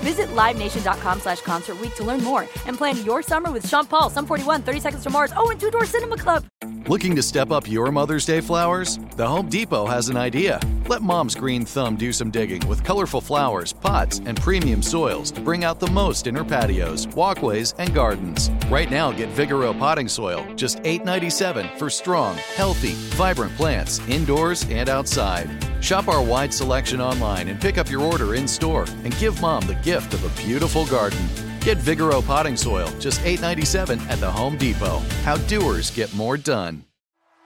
Visit LiveNation.com slash Concert to learn more and plan your summer with Sean Paul, Sum 41, 30 Seconds to Mars, oh, and Two Door Cinema Club. Looking to step up your Mother's Day flowers? The Home Depot has an idea. Let mom's green thumb do some digging with colorful flowers, pots, and premium soils to bring out the most in her patios, walkways, and gardens. Right now, get Vigoro potting soil, just $8.97 for strong, healthy, vibrant plants indoors and outside. Shop our wide selection online and pick up your order in store and give mom the gift of a beautiful garden. Get Vigoro potting soil, just $8.97 at the Home Depot. How doers get more done.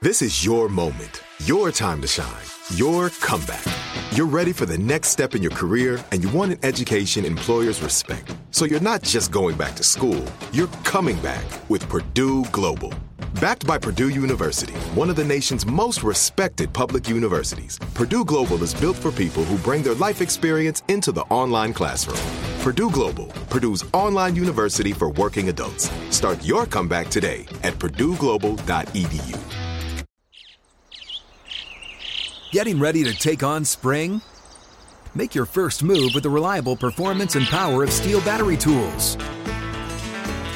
This is your moment, your time to shine, your comeback. You're ready for the next step in your career and you want an education employers respect. So you're not just going back to school, you're coming back with Purdue Global. Backed by Purdue University, one of the nation's most respected public universities, Purdue Global is built for people who bring their life experience into the online classroom. Purdue Global, Purdue's online university for working adults. Start your comeback today at purdueglobal.edu. Getting ready to take on spring? Make your first move with the reliable performance and power of STIHL battery tools.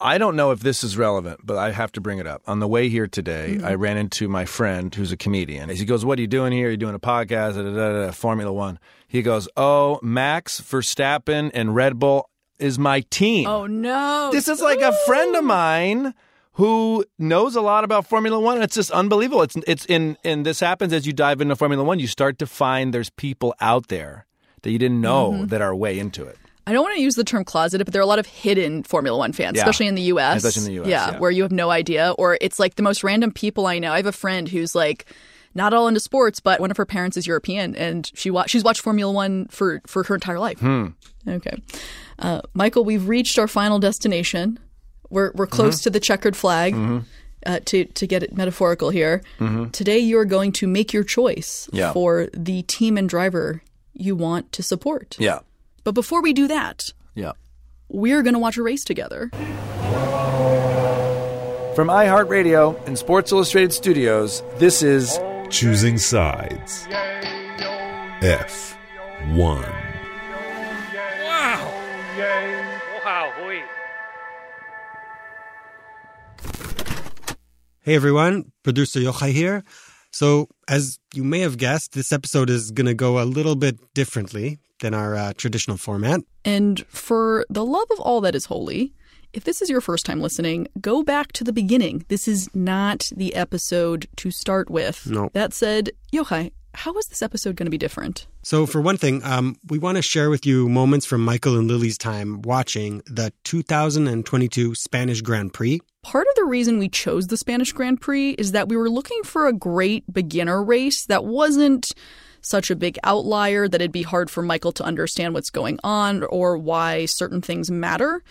I don't know if this is relevant, but I have to bring it up. On the way here today, mm-hmm. I ran into my friend who's a comedian. He goes, What are you doing here? You're doing a podcast, da, da, da, Formula One. He goes, Oh, Max Verstappen and Red Bull is my team. Oh no! This is like a friend of mine who knows a lot about Formula One. It's just unbelievable. It's it's in and this happens as you dive into Formula One. You start to find there's people out there that you didn't know mm-hmm. that are way into it. I don't want to use the term closeted, but there are a lot of hidden Formula One fans, Yeah. especially in the U.S. Especially in the US, yeah, yeah. where you have no idea, or it's like the most random people I know. I have a friend who's like not all into sports, but one of her parents is European, and she wa- she's watched Formula One for for her entire life. Hmm. Okay, uh, Michael, we've reached our final destination. We're we're close Mm-hmm. to the checkered flag. Uh, to to get it metaphorical here, today you are going to make your choice Mm-hmm. Yeah. for the team and driver you want to support. Yeah. But before we do that, Yeah. we're going to watch a race together. From iHeartRadio and Sports Illustrated Studios, this is Choosing Sides. F1. Hey everyone, producer Yochai here. So, as you may have guessed, this episode is going to go a little bit differently than our uh, traditional format. And for the love of all that is holy, if this is your first time listening, go back to the beginning. This is not the episode to start with. No. That said, Yochai, how is this episode going to be different? So, for one thing, um, we want to share with you moments from Michael and Lily's time watching the 2022 Spanish Grand Prix. Part of the reason we chose the Spanish Grand Prix is that we were looking for a great beginner race that wasn't such a big outlier that it'd be hard for Michael to understand what's going on or why certain things matter.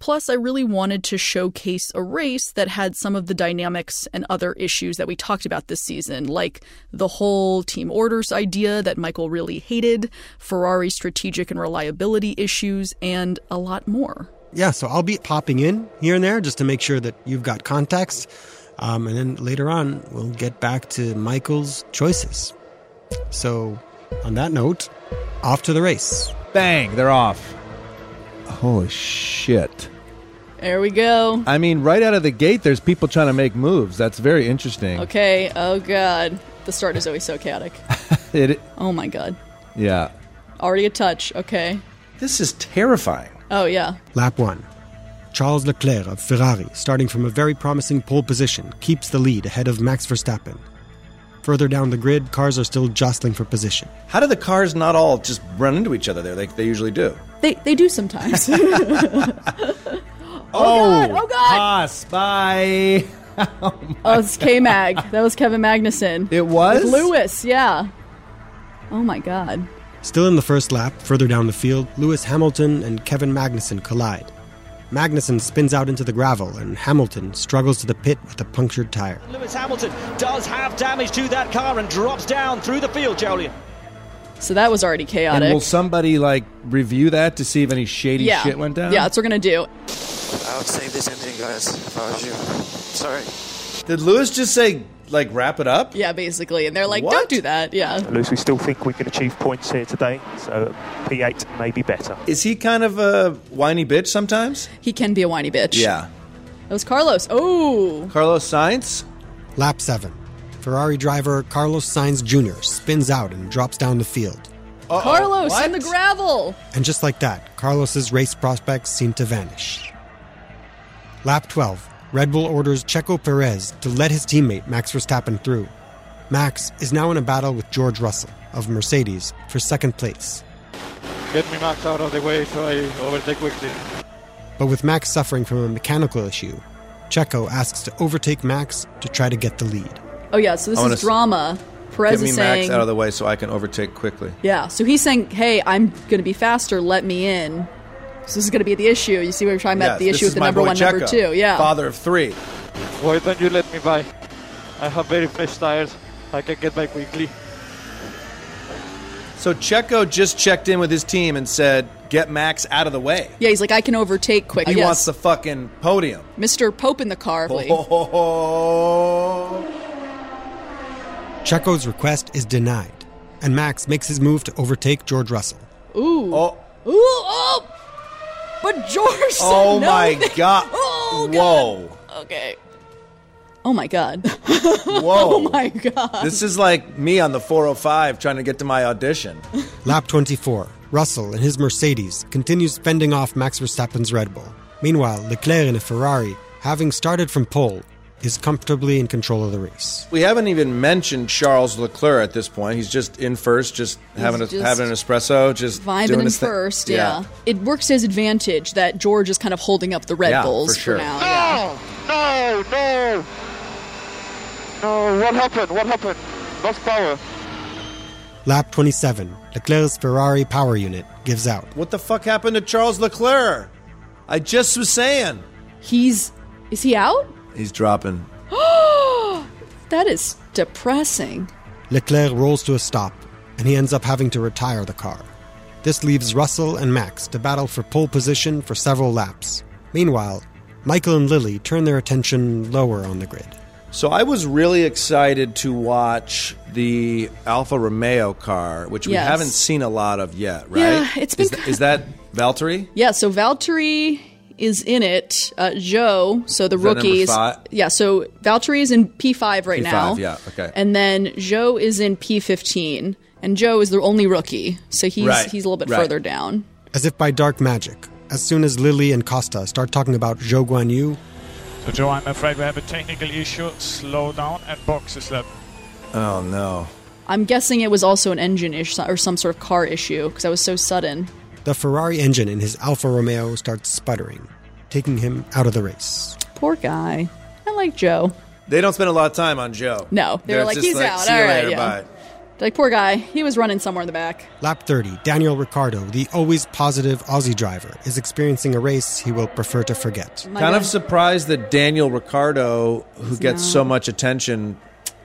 Plus, I really wanted to showcase a race that had some of the dynamics and other issues that we talked about this season, like the whole team orders idea that Michael really hated, Ferrari's strategic and reliability issues, and a lot more. Yeah, so I'll be popping in here and there just to make sure that you've got context. Um, and then later on, we'll get back to Michael's choices. So, on that note, off to the race. bang, they're off. Holy shit. There we go. I mean, right out of the gate, there's people trying to make moves. That's very interesting. Okay. Oh god. The start is always so chaotic. It, Oh my god. yeah. Already a touch. Okay. This is terrifying. Oh yeah. Lap one. Charles Leclerc of Ferrari, starting from a very promising pole position, keeps the lead ahead of Max Verstappen. Further down the grid, cars are still jostling for position. How do the cars not all just run into each other there like they usually do? They they do sometimes. Oh, God, oh, God. Oh, pass. Bye. oh, it's K Mag. That was Kevin Magnussen. It was? With Lewis, yeah. Oh my god. Still in the first lap, further down the field, Lewis Hamilton and Kevin Magnussen collide. Magnussen spins out into the gravel, and Hamilton struggles to the pit with a punctured tire. Lewis Hamilton does have damage to that car and drops down through the field, Jolien. So that was already chaotic. And will somebody like review that to see if any shady yeah. shit went down? Yeah, that's what we're gonna do. I would save this ending, guys, if I was you. Sorry. Did Lewis just say like wrap it up? Yeah, basically. And they're like, What? don't do that. Yeah. Lewis, we still think we can achieve points here today, so P8 may be better. Is he kind of a whiny bitch sometimes? He can be a whiny bitch. Yeah. That was Carlos. Oh. Carlos Sainz? Lap 7. Ferrari driver Carlos Sainz Jr. spins out and drops down the field. Carlos in the gravel. And just like that, Carlos's race prospects seem to vanish. Lap 12. Red Bull orders Checo Perez to let his teammate Max Verstappen through. Max is now in a battle with George Russell of Mercedes for second place. Get me Max out of the way so I overtake quickly. But with Max suffering from a mechanical issue, Checo asks to overtake Max to try to get the lead. Oh yeah, so this I wanna is s- drama. Perez Get me is Max out of the way so I can overtake quickly. Yeah, so he's saying, "Hey, I'm going to be faster. Let me in." So this is going to be the issue. You see, we we're talking about Yes, the issue with the number boy one, number two. Yeah. Father of three. Why don't you let me by? I have very fresh tires. I can get by quickly. So Checo just checked in with his team and said, "Get Max out of the way." Yeah, he's like, I can overtake quick. He yes. wants the fucking podium. Mr. Pope in the car. please. Oh. Checo's request is denied, and Max makes his move to overtake George Russell. Ooh. Oh. Ooh. Oh. But George. said Oh no. my god. Oh, God. Whoa. Okay. Oh my god. Whoa. oh my god. This is like me on the 405 trying to get to my audition. Lap 24. Russell in his Mercedes continues fending off Max Verstappen's Red Bull. Meanwhile, Leclerc in a Ferrari, having started from pole, is comfortably in control of the race. We haven't even mentioned Charles Leclerc at this point. He's just in first, just having a, just having an espresso, just Vibing doing in his thing. first, yeah. It works to his advantage that George is kind of holding up the Red Yeah, Bulls for sure. now. yeah. No, no, no. What happened? What happened? Lost power. Lap 27. Leclerc's Ferrari power unit gives out. What the fuck happened to Charles Leclerc? I just was saying. He's is he out? He's dropping. That is depressing. Leclerc rolls to a stop, and he ends up having to retire the car. This leaves Russell and Max to battle for pole position for several laps. Meanwhile, Michael and Lily turn their attention lower on the grid. So I was really excited to watch the Alfa Romeo car, which we haven't seen a lot of yet, right? Yeah, it's been Is, th- is that Valtteri? Yeah, so Valtteri is in it. Uh, Joe, so the Is that rookies. five? Yeah, so Valtteri is in P5 right P5, now. yeah, okay. And then Joe is in P15, and Joe is the only rookie, so he's Right, he's a little bit right. further down. As if by dark magic, as soon as Lily and Costa start talking about Zhou Guan Yu, So, Joe, I'm afraid we have a technical issue. Slow down and boxes left. Oh no. I'm guessing it was also an engine issue or some sort of car issue because that was so sudden. The Ferrari engine in his Alfa Romeo starts sputtering, taking him out of the race. Poor guy. I like Joe. They don't spend a lot of time on Joe. No, they were like, just he's out. See you All right, later, yeah. bye. Like poor guy. He was running somewhere in the back. Lap 30, Daniel Ricciardo, the always positive Aussie driver, is experiencing a race he will prefer to forget. Oh kind of surprised that Daniel Ricciardo, who gets so much attention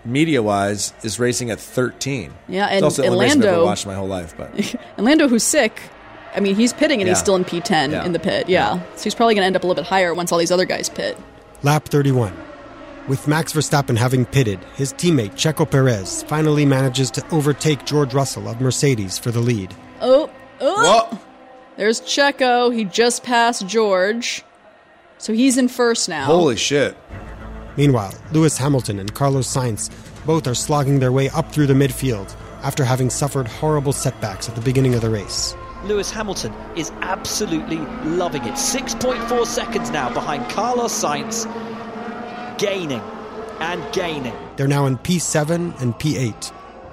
media wise, is racing at 13. Yeah, it's and also the only race I've ever Orlando- watched my whole life. But And Lando, who's sick, I mean, he's pitting and he's still in P10 Yeah. in the pit. Yeah. So he's probably going to end up a little bit higher once all these other guys pit. Lap 31. With Max Verstappen having pitted, his teammate Checo Perez finally manages to overtake George Russell of Mercedes for the lead. Oh, oh. There's Checo. He just passed George. So he's in first now. holy shit. Meanwhile, Lewis Hamilton and Carlos Sainz both are slogging their way up through the midfield after having suffered horrible setbacks at the beginning of the race. Lewis Hamilton is absolutely loving it. 6.4 seconds now behind Carlos Sainz, gaining and gaining. They're now in P7 and P8,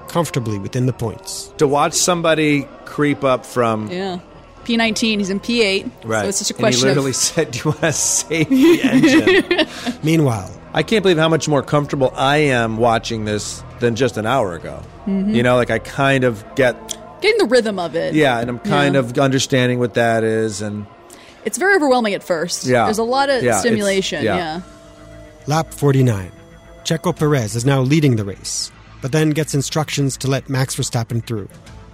comfortably within the points. To watch somebody creep up from Yeah. P19, he's in P8. right, So it's just a and he literally of. said, "Do you want to save the engine?" Meanwhile, I can't believe how much more comfortable I am watching this than just an hour ago. Mhm. You know, like I kind of get, Getting the rhythm of it. yeah, and I'm kind Yeah. of understanding what that is, and It's very overwhelming at first. Yeah. There's a lot of Yeah, stimulation. yeah. yeah. lap 49. Checo Perez is now leading the race, but then gets instructions to let Max Verstappen through,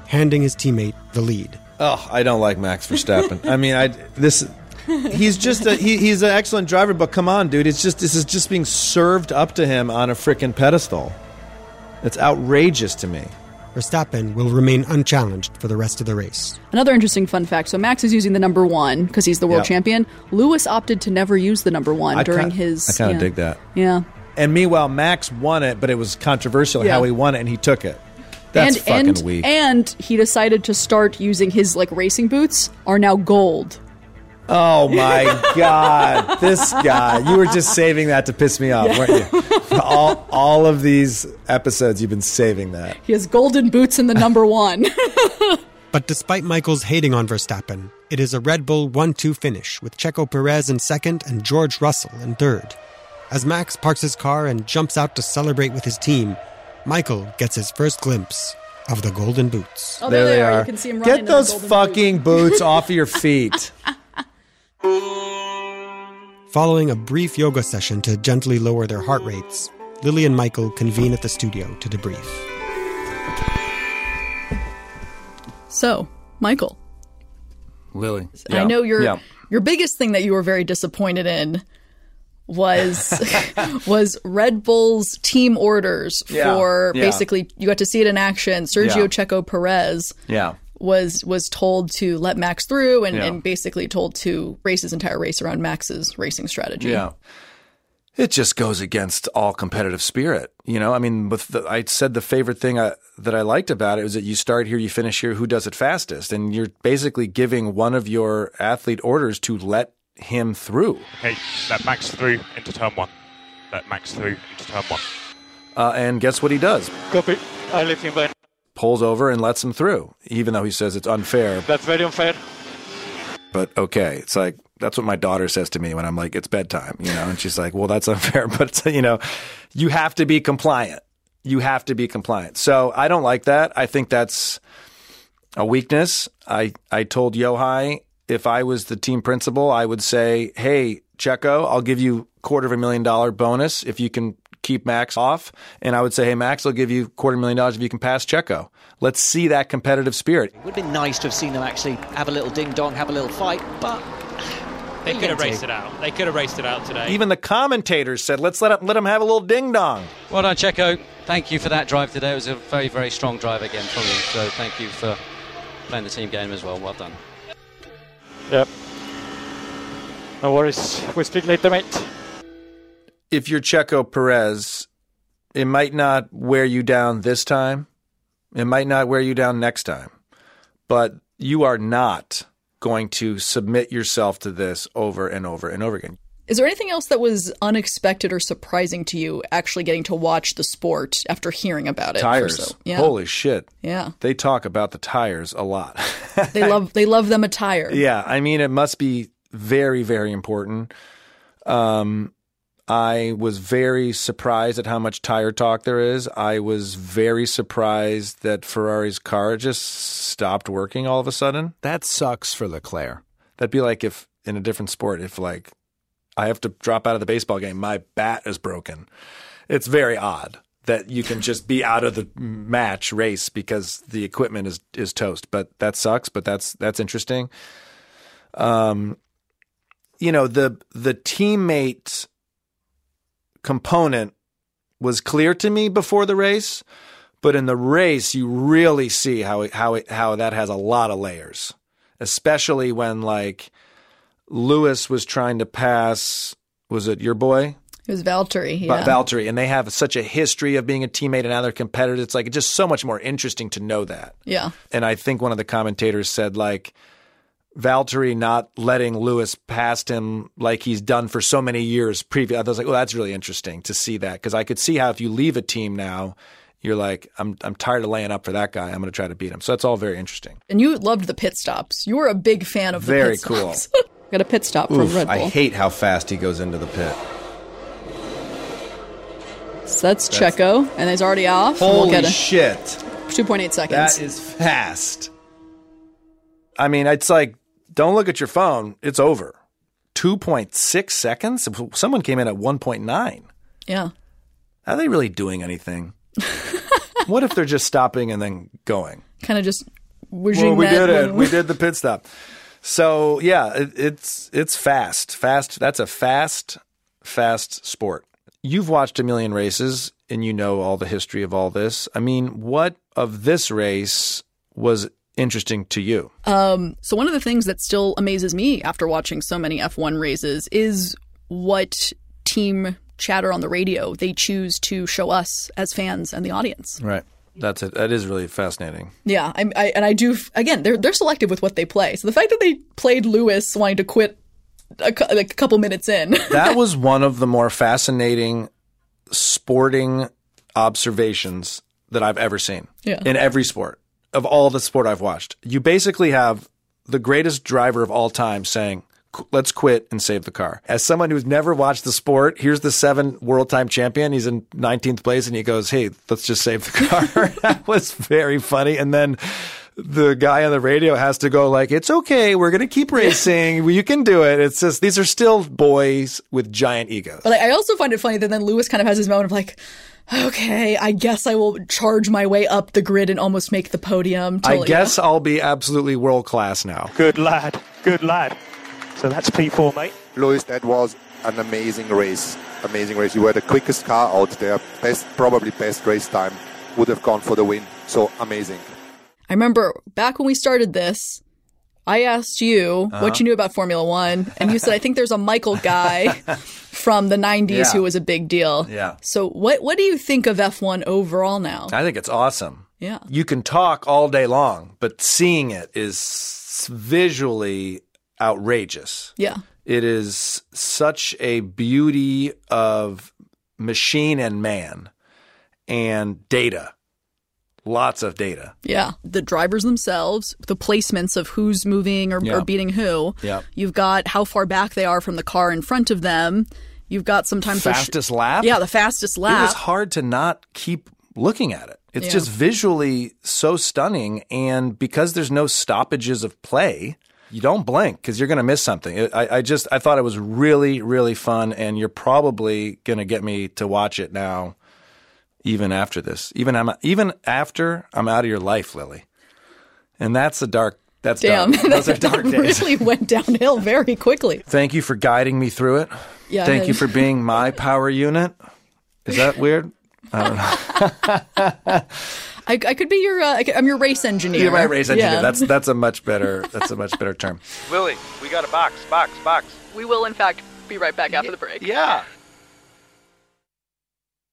handing his teammate the lead. oh, I don't like Max Verstappen. I mean, I this. He's just a, he, he's an excellent driver, but come on, dude! It's just this is just being served up to him on a freaking pedestal. It's outrageous to me. Verstappen will remain unchallenged for the rest of the race. Another interesting fun fact. So Max is using the number one because he's the world Yeah. champion. Lewis opted to never use the number one I during ki- his. I kind of yeah. dig that. Yeah. And meanwhile, Max won it, but it was controversial Yeah. how he won it, and he took it. That's and, fucking and, weak. And he decided to start using his like racing boots are now gold. Oh my god, this guy! You were just saving that to piss me off, Yeah. weren't you? all all of these episodes, you've been saving that. He has golden boots in the number one. But despite Michael's hating on Verstappen, it is a Red Bull 1 2 finish with Checo Perez in second and George Russell in third. As Max parks his car and jumps out to celebrate with his team, Michael gets his first glimpse of the golden boots. Oh, there they are. You can see him running Get the those golden fucking boots off of your feet. Following a brief yoga session to gently lower their heart rates, Lily and Michael convene at the studio to debrief. so, Michael, Lily, I know your Yeah. your biggest thing that you were very disappointed in was was Red Bull's team orders Yeah, for yeah. basically you got to see it in action. Sergio Yeah. Checo Perez Yeah. Was was told to let Max through and, Yeah. and basically told to race his entire race around Max's racing strategy. Yeah. It just goes against all competitive spirit. You know, I mean, with the, I said the favorite thing I, that I liked about it was that you start here, you finish here, who does it fastest? And you're basically giving one of your athlete orders to let him through. Okay, let Max through into turn one. Let Max through into turn one. Uh, and guess what he does? Copy. I leave him behind. Pulls over and lets him through, even though he says it's unfair. That's very unfair. But okay, it's like that's what my daughter says to me when I'm like, it's bedtime, you know, and she's like, well, that's unfair. But you know, you have to be compliant. You have to be compliant. So I don't like that. I think that's a weakness. I I told Yochai if I was the team principal, I would say, hey, Checo, I'll give you quarter of a million dollar bonus if you can keep Max off. And I would say, hey, Max, I'll give you quarter million dollars if you can pass Checo. Let's see that competitive spirit. It would have been nice to have seen them actually have a little ding dong, have a little fight, but They could have raced it out. They could have raced it out today. Even the commentators said, let's let him, let him have a little ding dong. Well done, Checo. Thank you for that drive today. It was a very, very strong drive again from you. So thank you for playing the team game as well. Well done. Yep. No worries. We speak later, mate. If you're Checo Perez, it might not wear you down this time. It might not wear you down next time. But you are not going to submit yourself to this over and over and over again. Is there anything else that was unexpected or surprising to you actually getting to watch the sport after hearing about it? Tires. so- yeah. Holy shit. Yeah. They talk about the tires a lot. They love they love them a tire. Yeah, I mean, it must be very, very important. Um, I was very surprised at how much tire talk there is. I was very surprised that Ferrari's car just stopped working all of a sudden. That sucks for Leclerc. That'd be like if in a different sport, if like I have to drop out of the baseball game, my bat is broken. It's very odd that you can just be out of the match race because the equipment is is toast. But that sucks. But that's that's interesting. Um, you know the the teammate component was clear to me before the race, but in the race you really see how it, how it, how that has a lot of layers, especially when like Lewis was trying to pass. Was it your boy? It was Valtteri. Yeah. Valtteri, and they have such a history of being a teammate and now they're competitors. It's like it's just so much more interesting to know that. Yeah. And I think one of the commentators said like Valtteri not letting Lewis past him like he's done for so many years previous. I was like, well, that's really interesting to see that because I could see how if you leave a team now, you're like, I'm I'm tired of laying up for that guy. I'm going to try to beat him. So that's all very interesting. And you loved the pit stops. You were a big fan of the Very pit cool. stops. Got a pit stop from Red Bull. I hate how fast he goes into the pit. so that's, Checo, and he's already off. Holy we'll get a shit. 2.8 seconds. That is fast. I mean, it's like, don't look at your phone. It's over. 2.6 seconds? Someone came in at 1.9. yeah. Are they really doing anything? what if they're just stopping and then going? Kind of just Well, we did it. We did the pit stop. So yeah, it, it's it's fast, fast. That's a fast, fast sport. You've watched a million races, and you know all the history of all this. I mean, what of this race was interesting to you? Um, so one of the things that still amazes me after watching so many F1 races is what team chatter on the radio they choose to show us as fans and the audience. Right. That's it. That is really fascinating. Yeah, I, I and I do again. They're they're selective with what they play. So the fact that they played Lewis wanting to quit a, like a couple minutes in, that was one of the more fascinating sporting observations that I've ever seen Yeah. in every sport of all the sport I've watched. You basically have the greatest driver of all time saying, "Let's quit and save the car." As someone who's never watched the sport, here's the seven world time champion. He's in 19th place, and he goes, "Hey, let's just save the car." that was very funny. And then the guy on the radio has to go like, "It's okay. We're going to keep racing. you can do it." It's just these are still boys with giant egos. but I also find it funny that then Lewis kind of has his moment of like. Okay, I guess I will charge my way up the grid and almost make the podium. I till, you guess know. I'll be absolutely world class now. Good lad, good lad. So that's P4, mate. Lewis, that was an amazing race. Amazing race. You were the quickest car out there. Best, probably best race time. Would have gone for the win. So amazing. I remember back when we started this, I asked you Uh-huh. what you knew about Formula One, and you said, I think there's a Michael guy from the 90s Yeah. who was a big deal. Yeah. So, what, what do you think of F1 overall now? I think it's awesome. Yeah. You can talk all day long, but seeing it is visually outrageous. Yeah. It is such a beauty of machine and man and data. Lots of data. Yeah. The drivers themselves, the placements of who's moving or, Yeah. or beating who. Yeah. You've got how far back they are from the car in front of them. You've got sometimes they're sh- Fastest lap? Yeah, the fastest It lap. was hard to not keep looking at it. It's Yeah. just visually so stunning. And because there's no stoppages of play, you don't blink because you're going to miss something. I, I just, I thought it was really, really fun. And you're probably going to get me to watch it now, even after this. Even, I'm, even after I'm out of your life, Lily. And that's a dark, that's Damn, dark. Those are dark days. really went downhill very quickly. Thank you for guiding me through it. Yeah, Thank you for being my power unit. Is that weird? I don't know. I, I could be your, uh, I could- I'm your race engineer. You're my race engineer. Yeah. That's that's a much better that's a much better term. Willie, we got a box, box, box. We will, in fact, be right back after the break. Yeah.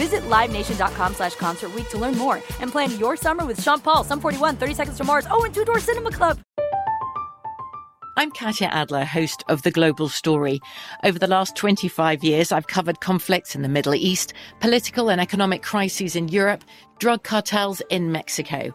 Visit LiveNation.com slash Concert to learn more and plan your summer with Sean Paul, Sum 41, 30 Seconds to Mars, oh, and Two Door Cinema Club. I'm Katya Adler, host of The Global Story. Over the last 25 years, I've covered conflicts in the Middle East, political and economic crises in Europe, drug cartels in Mexico.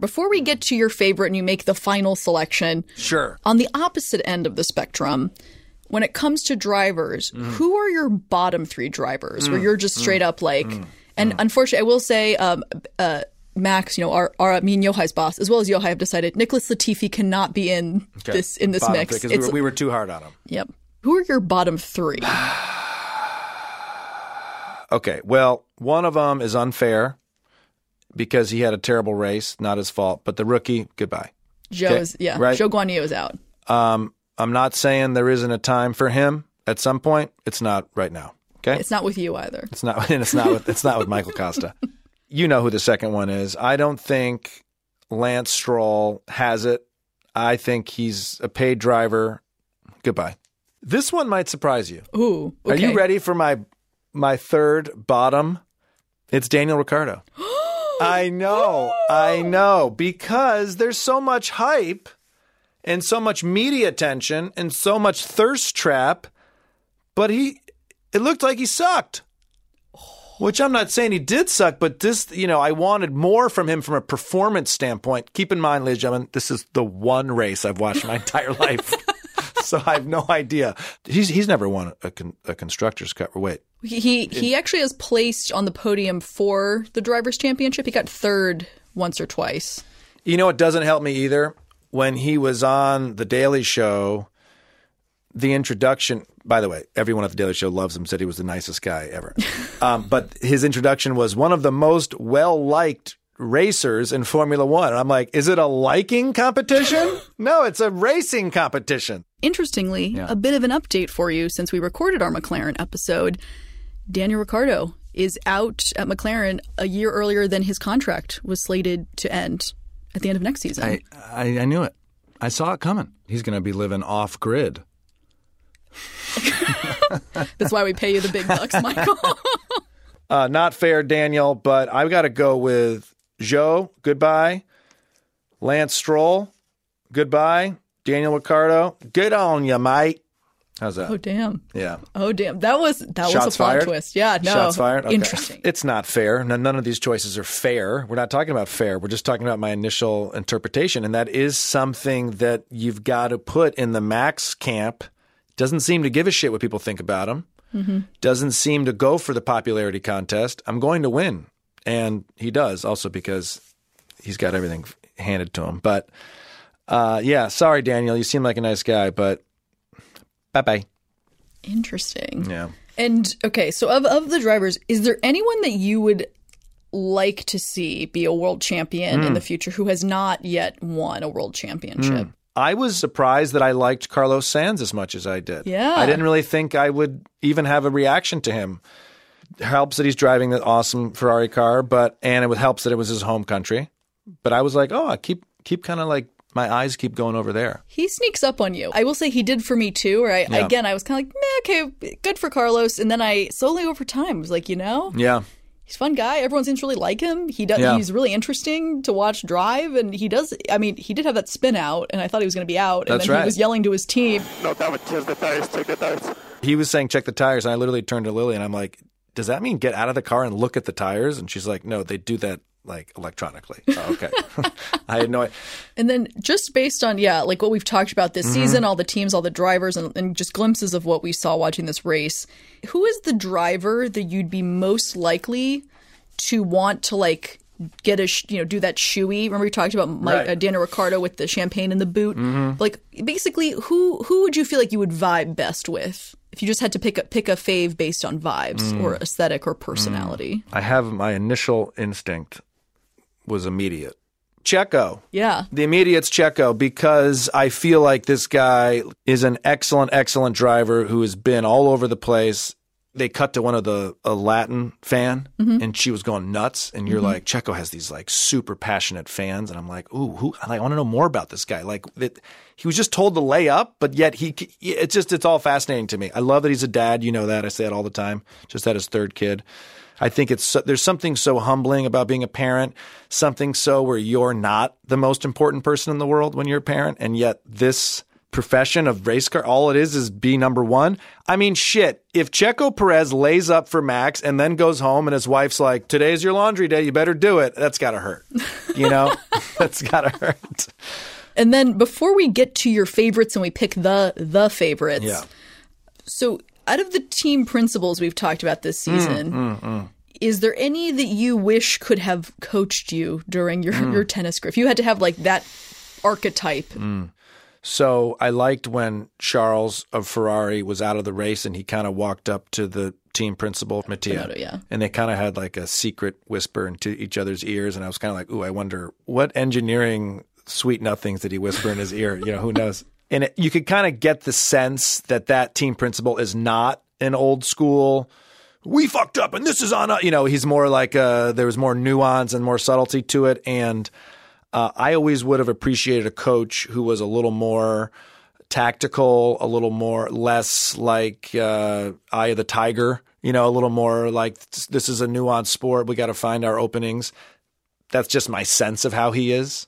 Before we get to your favorite and you make the final selection, Sure. on the opposite end of the spectrum, when it comes to drivers, Mm. who are your bottom three drivers where Mm, you're just mm, straight up like, mm, and unfortunately, I will say, um, uh, Max, you know, our, our me and Yochai's boss, as well as Yochai, have decided Nicholas Latifi cannot be in Okay. this in this Bottom mix. three, we, were, we were too hard on him. Yep. Who are your bottom three? Okay, well, one of them is unfair because he had a terrible race, not his fault. But the rookie, goodbye. Joe's, Okay, yeah, right? Joe Guan is out. Um, I'm not saying there isn't a time for him at some point. It's not right now. Okay, It's not with you either. It's not. And it's not. With, it's not with Michael Costa. You know who the second one is. I don't think Lance Stroll has it. I think he's a paid driver. Goodbye. This one might surprise you. Ooh, Are you ready for my my third bottom? It's Daniel Ricciardo. I know, I know, because there's so much hype and so much media attention and so much thirst trap, but he it looked like he sucked. Which I'm not saying he did suck, but this, you know, I wanted more from him from a performance standpoint. Keep in mind, ladies and gentlemen, this is the one race I've watched my entire life. so I have no idea. He's he's never won a, con, a constructor's cup. Wait, He he, actually has placed on the podium for the drivers' championship. He got third once or twice. You know, it doesn't help me either. When he was on The Daily Show, the introduction, by the way, everyone at The Daily Show loves him, said he was the nicest guy ever. um, but his introduction was one of the most well liked racers in Formula One. And I'm like, is it a liking competition? no, it's a racing competition. Interestingly, Yeah. a bit of an update for you since we recorded our McLaren episode. Daniel Ricciardo is out at McLaren a year earlier than his contract was slated to end at the end of next season. I, I, I knew it. I saw it coming. He's going to be living off grid. That's why we pay you the big bucks, Michael. Uh, not fair, Daniel, but I've got to go with Joe, goodbye. Lance Stroll, goodbye. Daniel Ricciardo, good on you, mate. How's that? oh damn! Yeah. Oh damn! That was that Shots was a plot fired? twist. Yeah, no. Shots fired? Okay. Interesting. It's not fair. None, none of these choices are fair. We're not talking about fair. We're just talking about my initial interpretation. And that is something that you've got to put in the Max camp. Doesn't seem to give a shit what people think about him. Mhm. Doesn't seem to go for the popularity contest. I'm going to win. And he does also because he's got everything handed to him. But uh, yeah, sorry, Daniel. You seem like a nice guy, but bye bye. Interesting. Yeah. And okay, so of of the drivers, is there anyone that you would like to see be a world champion in Mm. the future who has not yet won a world championship? Mm. I was surprised that I liked Carlos Sainz as much as I did. Yeah. I didn't really think I would even have a reaction to him. Helps that he's driving the awesome Ferrari car, but and it helps that it was his home country. But I was like, oh, I keep keep kind of like my eyes keep going over there. He sneaks up on you. I will say he did for me too. Or I, Yeah. again, I was kind of like, Meh, okay, good for Carlos. And then I slowly over time was like, you know, Yeah. he's a fun guy. Everyone seems to really like him. He does. Yeah. He's really interesting to watch drive, and he does. I mean, he did have that spin out, and I thought he was going to be out, and That's then right. he was yelling to his team. No, damn it, check the tires, check the tires. He was saying check the tires, and I literally turned to Lily and I'm like, does that mean get out of the car and look at the tires? And she's like, no, they do that like electronically. Oh, okay. I had no idea. And then just based on, yeah, like what we've talked about this Mhm. season, all the teams, all the drivers, and, and just glimpses of what we saw watching this race, who is the driver that you'd be most likely to want to like get a, sh- you know, do that shoey? Remember we talked about Mike, Right. uh, Daniel Ricciardo with the champagne in the boot? Mhm. Like basically, who who would you feel like you would vibe best with? If you just had to pick a pick a fave based on vibes Mm. or aesthetic or personality. I have my initial instinct was immediate. Checo. Yeah. The immediate's Checo because I feel like this guy is an excellent, excellent driver who has been all over the place. They cut to one of the a Latin fan, Mhm. and she was going nuts. And you're Mhm. like, Checo has these like super passionate fans, and I'm like, ooh, who? I want to know more about this guy. Like that, he was just told to lay up, but yet he, it's just it's all fascinating to me. I love that he's a dad. You know that I say it all the time. Just had his third kid. I think it's so- there's something so humbling about being a parent, something so where you're not the most important person in the world when you're a parent, and yet this profession of race car, all it is is be number one. I mean, shit. If Checo Perez lays up for Max and then goes home and his wife's like, "Today's your laundry day, you better do it," that's gotta hurt. You know, that's gotta hurt. And then before we get to your favorites and we pick the the favorites. Yeah. So out of the team principals we've talked about this season, Mm, mm, mm. is there any that you wish could have coached you during your, Mm. your tennis career? If you had to have like that archetype. Mm. So I liked when Charles of Ferrari was out of the race and he kind of walked up to the team principal, Mattia. Yeah. And they kind of had like a secret whisper into each other's ears. And I was kind of like, ooh, I wonder what engineering sweet nothings did he whisper in his ear? You know, who knows? And it, you could kind of get the sense that that team principal is not an old school. We fucked up and this is on us. You know, he's more like uh, there was more nuance and more subtlety to it. And uh, I always would have appreciated a coach who was a little more tactical, a little more less like uh, Eye of the Tiger. You know, a little more like this is a nuanced sport. We got to find our openings. That's just my sense of how he is.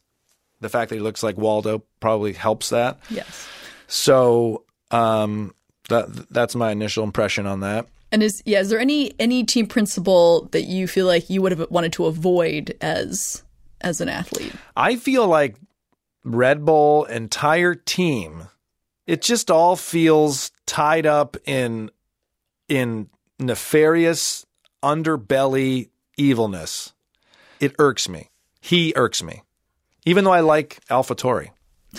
The fact that he looks like Waldo probably helps that. Yes. So um, that that's my initial impression on that. And is yeah, is there any any team principal that you feel like you would have wanted to avoid as as an athlete? I feel like Red Bull entire team, it just all feels tied up in in nefarious underbelly evilness. It irks me. He irks me. Even though I like AlphaTauri.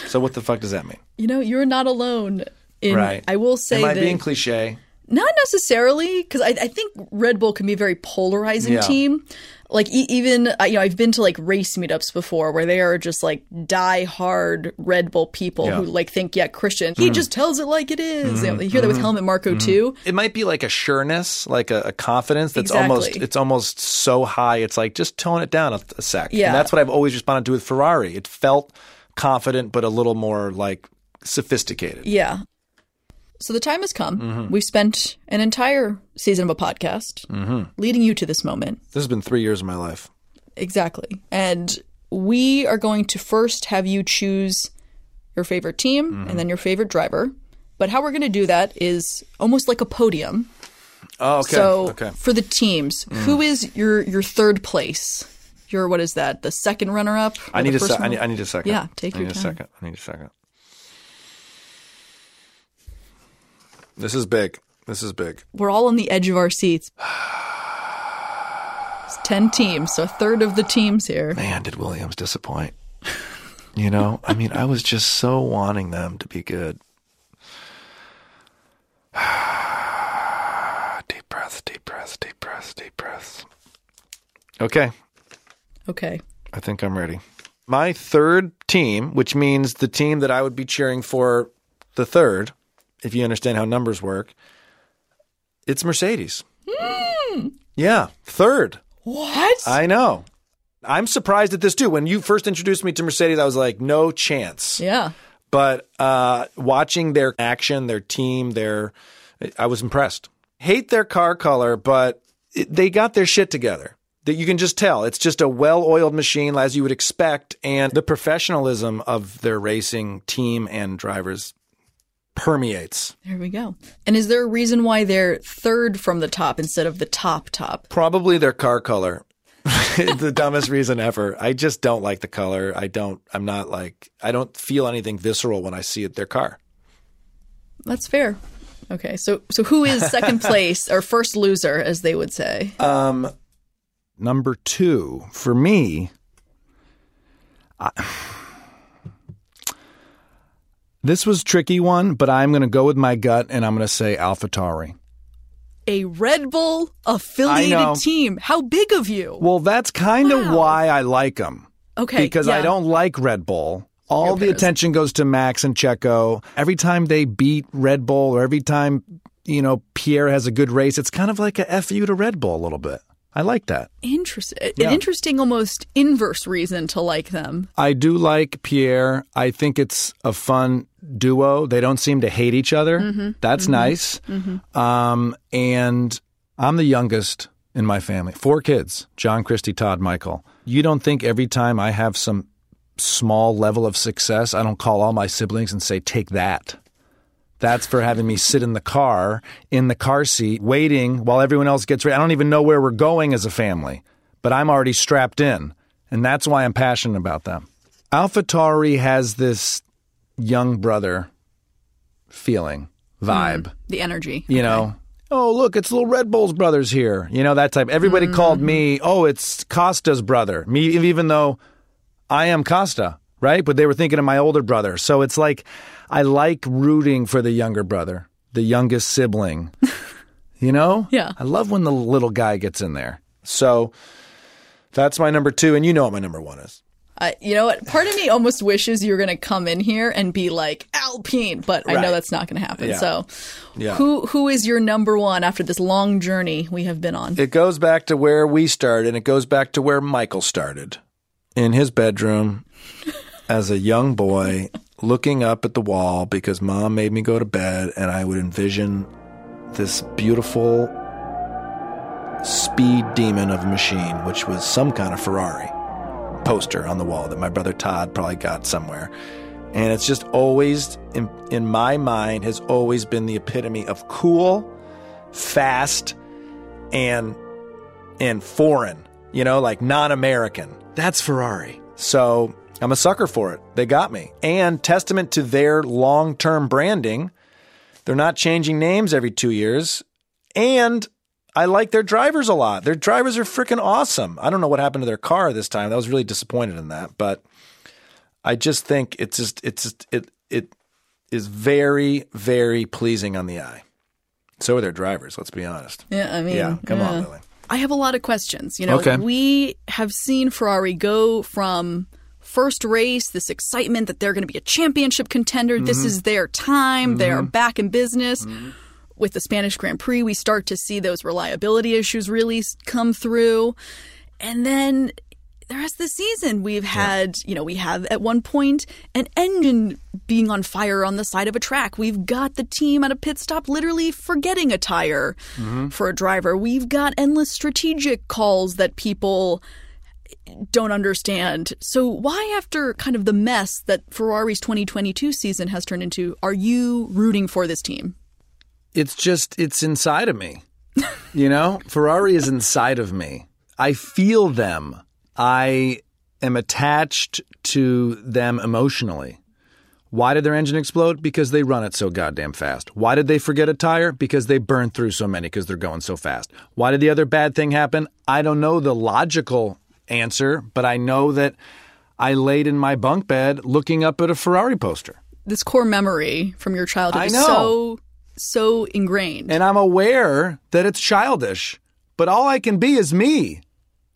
So what the fuck does that mean? You know, you're not alone. In, right. I will say Am I that being cliche? Not necessarily, because I, I think Red Bull can be a very polarizing Yeah. team. Like e- even uh, you know, I've been to like race meetups before where they are just like die hard Red Bull people Yeah. who like think, yeah, Christian, he Mhm. just tells it like it is. Mhm, You, know, you hear that with mhm, Helmut Marko mhm. too. It might be like a sureness, like a, a confidence that's Exactly. almost it's almost so high. It's like just tone it down a, a sec. Yeah. and that's what I've always responded to with Ferrari. It felt confident, but a little more like sophisticated. Yeah. So the time has come. Mhm. We've spent an entire season of a podcast hmm leading you to this moment. This has been three years of my life. Exactly. And we are going to first have you choose your favorite team Mm-hmm. and then your favorite driver. But how we're going to do that is almost like a podium. Oh, okay. So okay. for the teams, Mm. who is your your third place? Your what is that? The second runner up? I need a se- I need, I need a second. Yeah, take I your need time. a second. I need a second. This is big. This is big. We're all on the edge of our seats. It's ten teams, so a third of the teams here. Man, did Williams disappoint? You know, I mean, I was just so wanting them to be good. deep breath, deep breath, deep breath, deep breath. Okay, Okay. I think I'm ready. My third team, which means the team that I would be cheering for the third, if you understand how numbers work, it's Mercedes. Yeah, third. What? I know. I'm surprised at this too. When you first introduced me to Mercedes, I was like, no chance. Yeah. But uh, watching their action, their team, their, I was impressed. Hate their car color, but it, they got their shit together. That you can just tell. It's just a well-oiled machine, as you would expect, and the professionalism of their racing team and drivers permeates. There we go. And is there a reason why they're third from the top instead of the top top? Probably their car color. the dumbest reason ever. I just don't like the color. I don't. I'm not like. I don't feel anything visceral when I see it, their car. That's fair. Okay, so so who is second place or first loser, as they would say? Um, number two for me. I, this was tricky one, but I'm going to go with my gut, and I'm going to say AlphaTauri. A Red Bull affiliated team. How big of you? Well, that's kind of why I like them. Okay, Because I don't like Red Bull. All the attention goes to Max and Checo. Every time they beat Red Bull or every time, you know, Pierre has a good race, it's kind of like a FU to Red Bull a little bit. I like that. Interesting. Yeah. An interesting, almost inverse reason to like them. I do like Pierre. I think it's a fun duo. They don't seem to hate each other. Mhm. That's Mhm. nice. Mhm. Um, and I'm the youngest in my family. Four kids John, Christy, Todd, Michael. You don't think every time I have some small level of success, I don't call all my siblings and say, take that. That's for having me sit in the car, in the car seat, waiting while everyone else gets ready. I don't even know where we're going as a family, but I'm already strapped in. And that's why I'm passionate about them. AlphaTauri has this young brother feeling, vibe. Mm, the energy. You know, oh, look, it's little Red Bull's brothers here. You know, that type. Everybody called me, oh, it's Costa's brother. Me, even though I am Costa, right? But they were thinking of my older brother. So it's like, I like rooting for the younger brother, the youngest sibling. you know? Yeah. I love when the little guy gets in there. So that's my number two. And you know what my number one is. Uh, you know what? Part of me almost wishes you were going to come in here and be like Alpine, but I know that's not going to happen. Yeah. So, Yeah. who who is your number one after this long journey we have been on? It goes back to where we started, and it goes back to where Michael started in his bedroom as a young boy, looking up at the wall because mom made me go to bed, and I would envision this beautiful speed demon of a machine, which was some kind of Ferrari poster on the wall that my brother Todd probably got somewhere. And it's just always, in, in my mind, has always been the epitome of cool, fast, and and foreign, you know, like non-American. That's Ferrari. So I'm a sucker for it. They got me. And testament to their long-term branding, they're not changing names every two years. And I like their drivers a lot. Their drivers are freaking awesome. I don't know what happened to their car this time. I was really disappointed in that, but I just think it's just it's just, it it is very very pleasing on the eye. So are their drivers. Let's be honest. Yeah, I mean, yeah. Come on, yeah. Lily. I have a lot of questions. You know, Okay. we have seen Ferrari go from first race, this excitement that they're going to be a championship contender. This Mm-hmm. Mhm. is their time. They are Mhm. back in business. With the Spanish Grand Prix, we start to see those reliability issues really come through. And then the rest of the season, we've had, you know, we have at one point an engine being on fire on the side of a track. We've got the team at a pit stop literally forgetting a tire mm-hmm. for a driver. We've got endless strategic calls that people don't understand. So, why, after kind of the mess that Ferrari's 2022 season has turned into, are you rooting for this team? It's just it's inside of me. You know, Ferrari is inside of me. I feel them. I am attached to them emotionally. Why did their engine explode? Because they run it so goddamn fast. Why did they forget a tire? Because they burn through so many because they're going so fast. Why did the other bad thing happen? I don't know the logical answer, but I know that I laid in my bunk bed looking up at a Ferrari poster. This core memory from your childhood I is so so ingrained. And I'm aware that it's childish, but all I can be is me.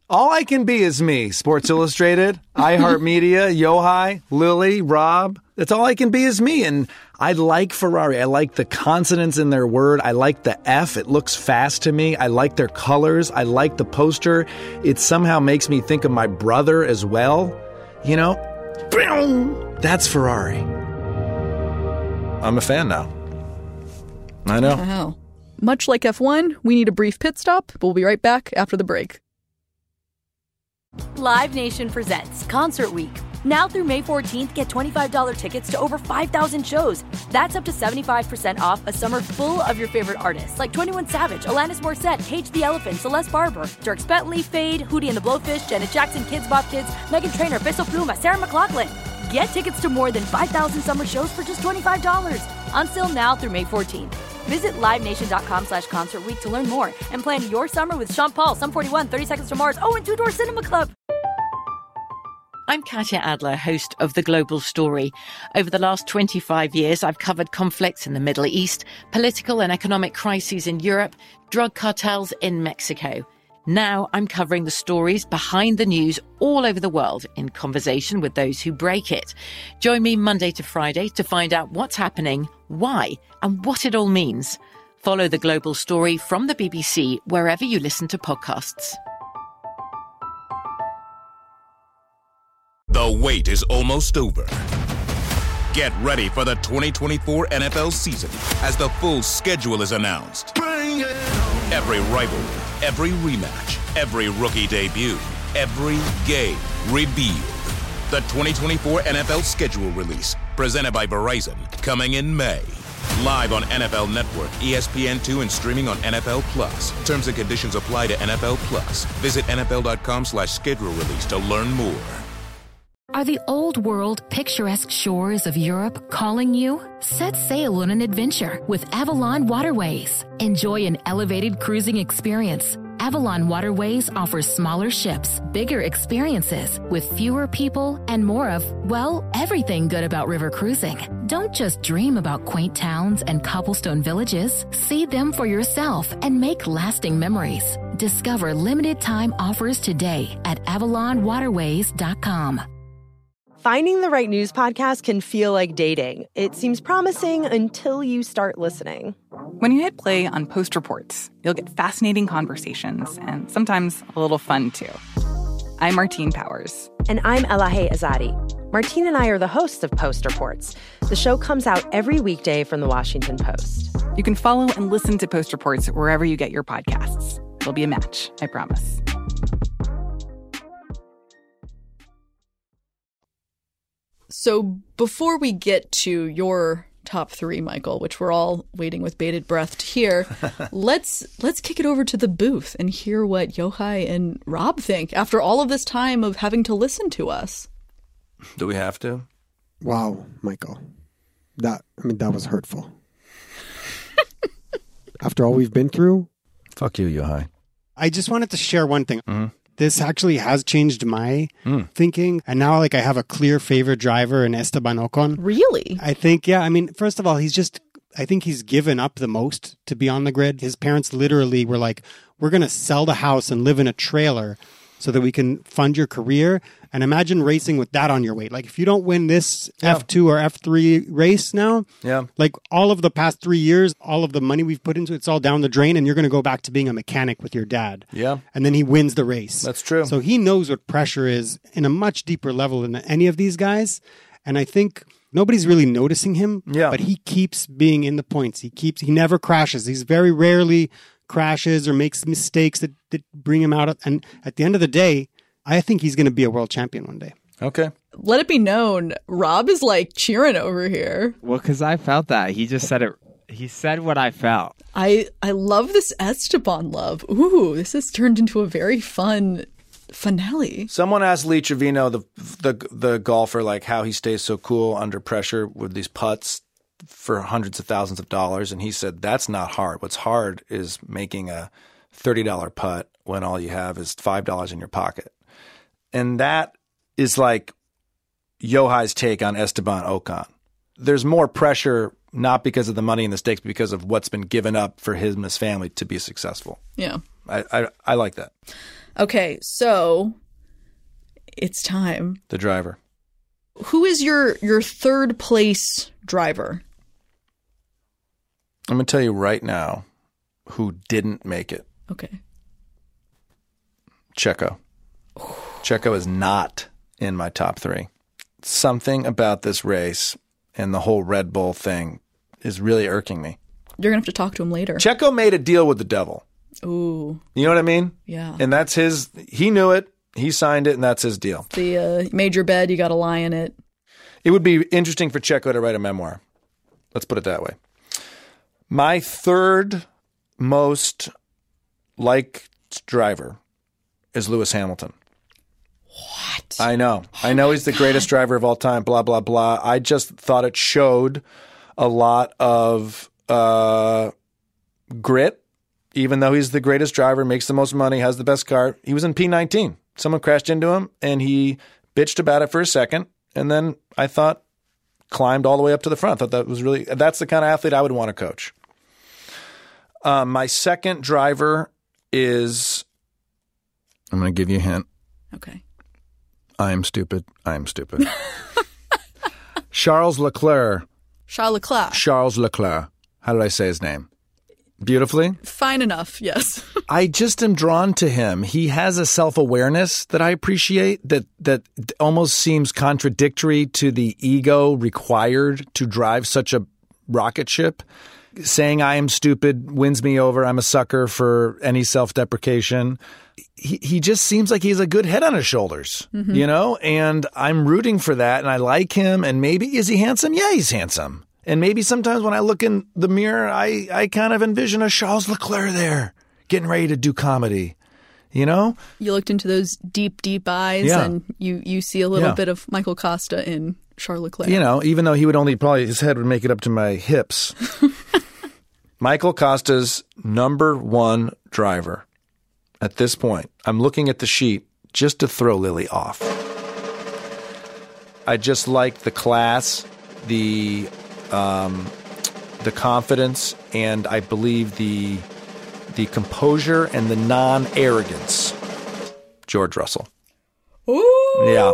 All I can be is me. Sports Illustrated, iHeartMedia, Yochai, Lily, Rob. That's all I can be is me. And I like Ferrari. I like the consonants in their word. I like the F. It looks fast to me. I like their colors. I like the poster. It somehow makes me think of my brother as well. You know? That's Ferrari. I'm a fan now. I know. Wow. Much like F1, we need a brief pit stop, we'll be right back after the break. Live Nation presents Concert Week. Now through May 14th, get $25 tickets to over 5,000 shows. That's up to 75% off a summer full of your favorite artists like 21 Savage, Alanis Morissette, Cage the Elephant, Celeste Barber, Dierks Bentley, Feid, Hootie and the Blowfish, Janet Jackson, Kidz Bop Kids, Meghan Trainor, Peso Pluma, Sarah McLachlan. Get tickets to more than 5,000 summer shows for just $25. Sale now through May 14th. Visit LiveNation.com slash Concert to learn more and plan your summer with Sean Paul, Sum 41, 30 Seconds to Mars, oh, and Two Door Cinema Club. I'm Katya Adler, host of The Global Story. Over the last 25 years, I've covered conflicts in the Middle East, political and economic crises in Europe, drug cartels in Mexico. Now I'm covering the stories behind the news all over the world in conversation with those who break it. Join me Monday to Friday to find out what's happening, why, and what it all means. Follow the global story from the BBC wherever you listen to podcasts. The wait is almost over. Get ready for the 2024 NFL season as the full schedule is announced. Every rivalry, every rematch, every rookie debut, every game revealed. The 2024 NFL schedule release, presented by Verizon, coming in May. Live on NFL Network, E ESPN2, and streaming on NFL Plus. Terms and conditions apply to NFL Plus. Visit NFL.com slash schedule release to learn more. Are the old world picturesque shores of Europe calling you? Set sail on an adventure with Avalon Waterways. Enjoy an elevated cruising experience. Avalon Waterways offers smaller ships, bigger experiences, with fewer people and more of, well, everything good about river cruising. Don't just dream about quaint towns and cobblestone villages. See them for yourself and make lasting memories. Discover limited time offers today at AvalonWaterways.com. Finding the right news podcast can feel like dating. It seems promising until you start listening. When you hit play on Post Reports, you'll get fascinating conversations and sometimes a little fun too. I'm Martine Powers. And I'm Elahe Izadi. Martine and I are the hosts of Post Reports. The show comes out every weekday from the Washington Post. You can follow and listen to Post Reports wherever you get your podcasts. It'll be a match, I promise. So before we get to your top three, Michael, which we're all waiting with bated breath to hear, let's let's kick it over to the booth and hear what Yochai and Rob think after all of this time of having to listen to us. Do we have to? Wow, Michael. That I mean that was hurtful. After all we've been through, Fuck you, Yochai. I just wanted to share one thing. Mm-hmm. This actually has changed my hmm. thinking, and now like I have a clear favorite driver in Esteban Ocon. Really? I think, yeah. I mean, first of all, he's just. I think he's given up the most to be on the grid. His parents literally were like, "We're going to sell the house and live in a trailer." So that we can fund your career. And imagine racing with that on your weight. Like if you don't win this F2 or F3 race now, Yeah. like all of the past three years, all of the money we've put into it, it's all down the drain, and you're going to go back to being a mechanic with your dad. Yeah. And then he wins the race. That's true. So he knows what pressure is in a much deeper level than any of these guys. And I think nobody's really noticing him. Yeah. But he keeps being in the points. He keeps, he never crashes. He's very rarely crashes or makes mistakes that, that bring him out. And at the end of the day, I think he's going to be a world champion one day. Okay. Let it be known, Rob is like cheering over here. Well, because I felt that. He just said it. He said what I felt. I I love this Esteban love. Ooh, this has turned into a very fun finale. Someone asked Lee Trevino, the the the golfer, like how he stays so cool under pressure with these putts for hundreds of thousands of dollars, and he said that's not hard. What's hard is making a thirty dollar putt when all you have is five dollars in your pocket, and that is like Yochai's take on Esteban Ocon. There's more pressure not because of the money and the stakes, but because of what's been given up for him and his family to be successful. Yeah. I, I, I like that. Okay, so it's time. The driver. Who is your your third place driver? I'm going to tell you right now who didn't make it. Okay. Checo. Checo is not in my top three. Something about this race and the whole Red Bull thing is really irking me. You're gonna have to talk to him later. Checo made a deal with the devil. Ooh. You know what I mean? Yeah. And that's his, he knew it. He signed it, and that's his deal. The uh, major bed, you got to lie in it. It would be interesting for Checo to write a memoir. Let's put it that way. My third most liked driver is Lewis Hamilton. What? I know. I know he's the greatest driver of all time, blah, blah, blah. I just thought it showed a lot of uh, grit, even though he's the greatest driver, makes the most money, has the best car. He was in P19. Someone crashed into him and he bitched about it for a second. And then I thought climbed all the way up to the front. I thought that was really, that's the kind of athlete I would want to coach. Um, my second driver is, I'm going to give you a hint. Okay. I am stupid. I am stupid. Charles Leclerc. Charles Leclerc. Charles Leclerc. How did I say his name? Beautifully? Fine enough, yes. I just am drawn to him. He has a self-awareness that I appreciate that that almost seems contradictory to the ego required to drive such a rocket ship. Saying I am stupid wins me over. I'm a sucker for any self-deprecation. He he just seems like he's a good head on his shoulders, Mhm. you know, and I'm rooting for that and I like him and maybe is he handsome? Yeah, he's handsome. And maybe sometimes when I look in the mirror, I, I kind of envision a Charles Leclerc there getting ready to do comedy. You know? You looked into those deep, deep eyes, Yeah. and you you see a little Yeah. bit of Michael Costa in Charles Leclerc. You know, even though he would only probably his head would make it up to my hips. Michael Costa's number one driver at this point. I'm looking at the sheet just to throw Lily off. I just like the class, the um, the confidence, and I believe the the composure and the non arrogance. George Russell. Ooh, Yeah,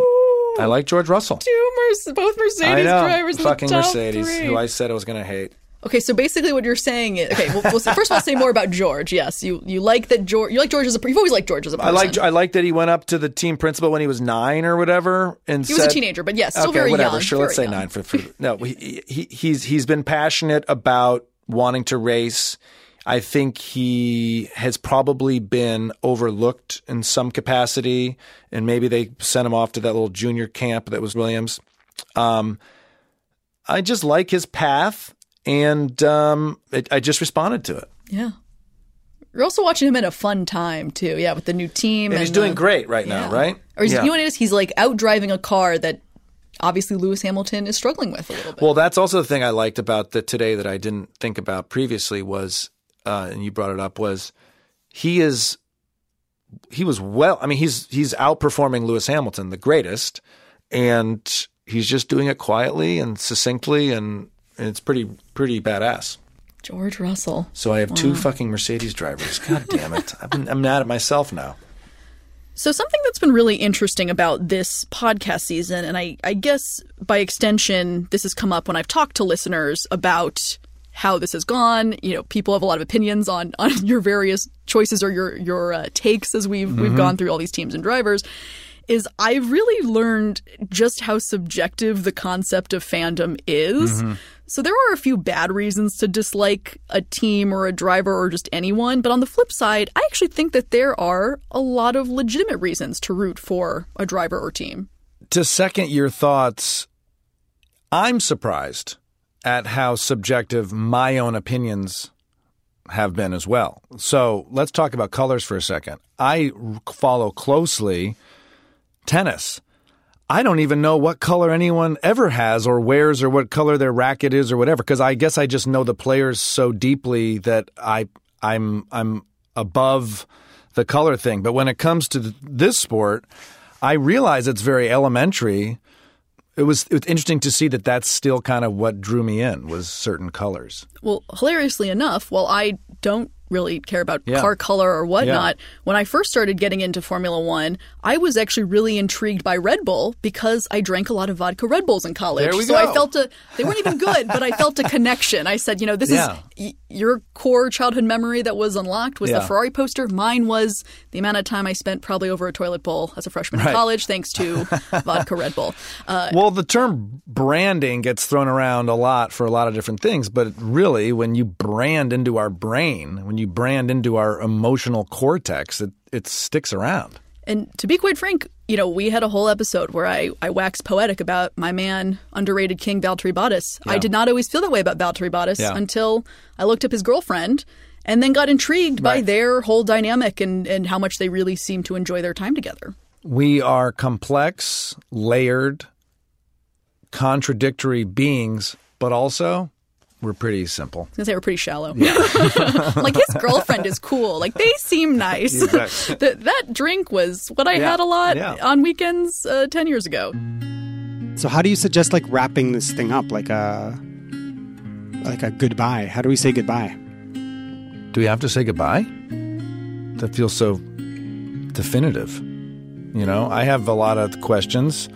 I like George Russell. two Merce- both Mercedes I know, drivers in the fucking top Mercedes, three. who I said I was going to hate. Okay, so basically what you're saying is okay. Well, well first of all, say more about George. Yes, you you like that George. You like George as a. You've always liked George as a person. I like I like that he went up to the team principal when he was nine or whatever, and He was a said- teenager, but yes, still okay, very whatever. young, Sure, let's say very young. nine for, for no. He, he he's he's been passionate about wanting to race. I think he has probably been overlooked in some capacity, and maybe they sent him off to that little junior camp that was Williams. Um, I just like his path, and um, it, I just responded to it. Yeah. You're also watching him at a fun time too. Yeah, with the new team. And he's the- doing great right now, Yeah. right? Or he's, Yeah. you know what it is? He's like out driving a car that obviously Lewis Hamilton is struggling with a little bit. Well, that's also the thing I liked about the today that I didn't think about previously was, uh, and you brought it up was he is he was well. I mean, he's he's outperforming Lewis Hamilton, the greatest, and he's just doing it quietly and succinctly, and, and it's pretty pretty badass. George Russell. So I have two fucking Mercedes drivers. God damn it! I've been, I'm mad at myself now. So something that's been really interesting about this podcast season, and I, I guess by extension, this has come up when I've talked to listeners about how this has gone. You know, people have a lot of opinions on on your various choices or your your uh, takes as we've we've Mhm. gone through all these teams and drivers. Is I've really learned just how subjective the concept of fandom is. Mhm. So there are a few bad reasons to dislike a team or a driver or just anyone, but on the flip side, I actually think that there are a lot of legitimate reasons to root for a driver or team. to second your thoughts, I'm surprised at how subjective my own opinions have been as well. So let's talk about colors for a second. I follow closely tennis. I don't even know what color anyone ever has or wears or what color their racket is or whatever because I guess I just know the players so deeply that I I'm I'm above the color thing. But when it comes to th- this sport, I realize it's very elementary. It was it was interesting to see that that's still kind of what drew me in was certain colors. Well, hilariously enough, while I don't really care about Yeah. car color or whatnot, when I first started getting into Formula One, I was actually really intrigued by Red Bull because I drank a lot of vodka Red Bulls in college. There we so go. I felt a they weren't even good, but I felt a connection. I said, you know, this Yeah. is y- your core childhood memory that was unlocked was Yeah. the Ferrari poster. Mine was the amount of time I spent probably over a toilet bowl as a freshman in college, thanks to vodka Red Bull. Uh, Well, the term branding gets thrown around a lot for a lot of different things, but really, when you brand into our brain, when you brand into our emotional cortex, it, it sticks around. And to be quite frank, you know, we had a whole episode where I, I waxed poetic about my man, underrated King Valtteri Bottas. Yeah. I did not always feel that way about Valtteri Bottas Yeah. until I looked up his girlfriend and then got intrigued by their whole dynamic and, and how much they really seem to enjoy their time together. We are complex, layered, contradictory beings, but also we're pretty simple. I was gonna say we're pretty shallow. like his girlfriend is cool. Like they seem nice. Exactly. that that drink was what I Yeah, had a lot yeah. on weekends uh, ten years ago. So how do you suggest like wrapping this thing up like a like a goodbye? How do we say goodbye? Do we have to say goodbye? That feels so definitive. You know, I have a lot of questions.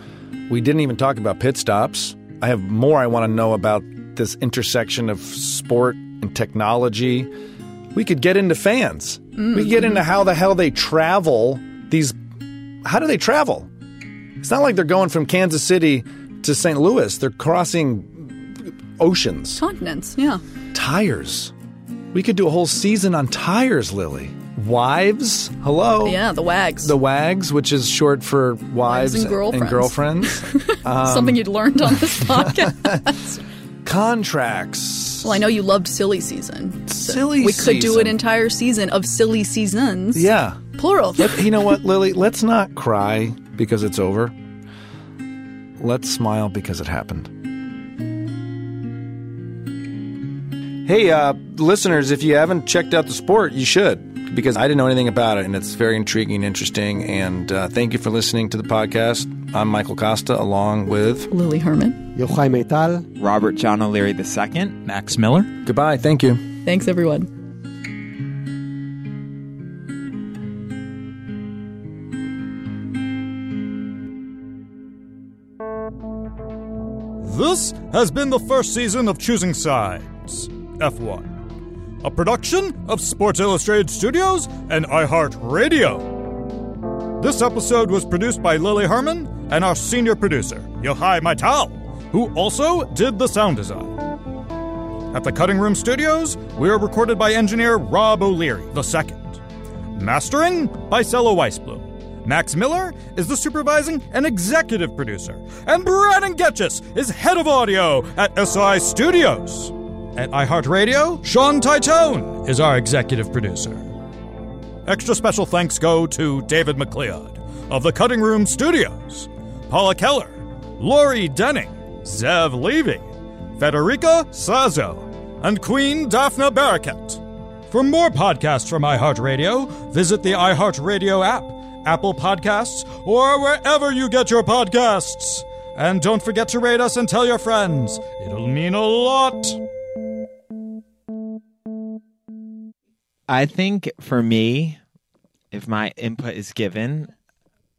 We didn't even talk about pit stops. I have more I want to know about this intersection of sport and technology. We could get into fans. We could get into how the hell they travel. These, how do they travel? It's not like they're going from Kansas City to St. Louis. They're crossing oceans. Continents, yeah. Tires. We could do a whole season on tires, Lily. Wives, hello. Yeah, the wags. The wags, which is short for wives, and girlfriends. girlfriends. Um, Something you'd learned on this podcast. contracts. well, I know you loved silly season. So Silly We could do an entire season of silly seasons. Yeah. Plural. Let- you know what, Lily? Let's not cry because it's over. Let's smile because it happened. Hey, uh, listeners, if you haven't checked out the sport, you should, because I didn't know anything about it, and it's very intriguing, and interesting. And uh, thank you for listening to the podcast. I'm Michael Costa, along with Lily Herman. Yochai Maital. Robert John O'Leary II. Max Miller. Goodbye. Thank you. Thanks, everyone. This has been the first season of Choosing Sides F1, a production of Sports Illustrated Studios and iHeartRadio. This episode was produced by Lily Herman and our senior producer, Yochai Maital, who also did the sound design. At the Cutting Room Studios, we are recorded by engineer Rob O'Leary II. Mastering by Sela Waisblum. Max Miller is the supervising and executive producer, and Brannan Goetschius is head of audio at SI Studios. At iHeartRadio, Sean Titone is our executive producer. Extra special thanks go to David McLeod of the Cutting Room Studios, Paula Keller, Lori Denning, Zev Levy, Federica Sazo, and Queen Daphne Barakat. For more podcasts from iHeartRadio, visit the iHeartRadio app, Apple Podcasts, or wherever you get your podcasts. And don't forget to rate us and tell your friends. It'll mean a lot. I think for me, if my input is given,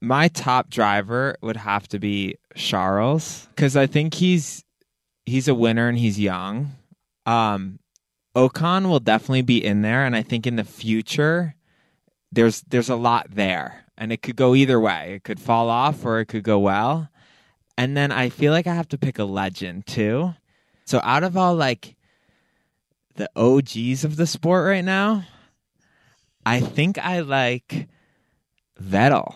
my top driver would have to be Charles because I think he's he's a winner and he's young. Um, Ocon will definitely be in there, and I think in the future, there's there's a lot there, and it could go either way. It could fall off or it could go well. And then I feel like I have to pick a legend too. So out of all like the OGs of the sport right now, I think I like Vettel.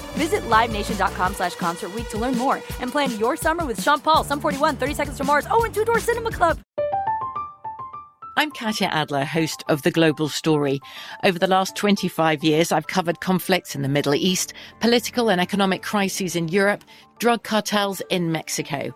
Visit LiveNation.com slash Concert to learn more and plan your summer with Sean Paul, Sum 41, 30 Seconds to Mars, oh, and Two Door Cinema Club. I'm Katya Adler, host of The Global Story. Over the last 25 years, I've covered conflicts in the Middle East, political and economic crises in Europe, drug cartels in Mexico.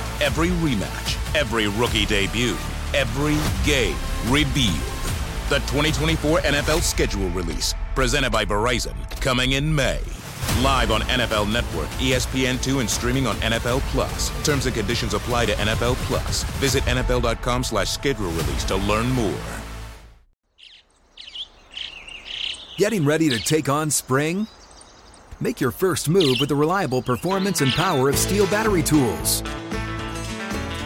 Every rematch, every rookie debut, every game revealed. The 2024 NFL schedule release, presented by Verizon, coming in May. Live on NFL Network, ESPN2, and streaming on NFL Plus. Terms and conditions apply to NFL Plus. Visit NFL.com slash schedule release to learn more. Getting ready to take on spring? Make your first move with the reliable performance and power of STIHL battery tools.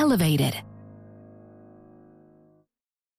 elevated.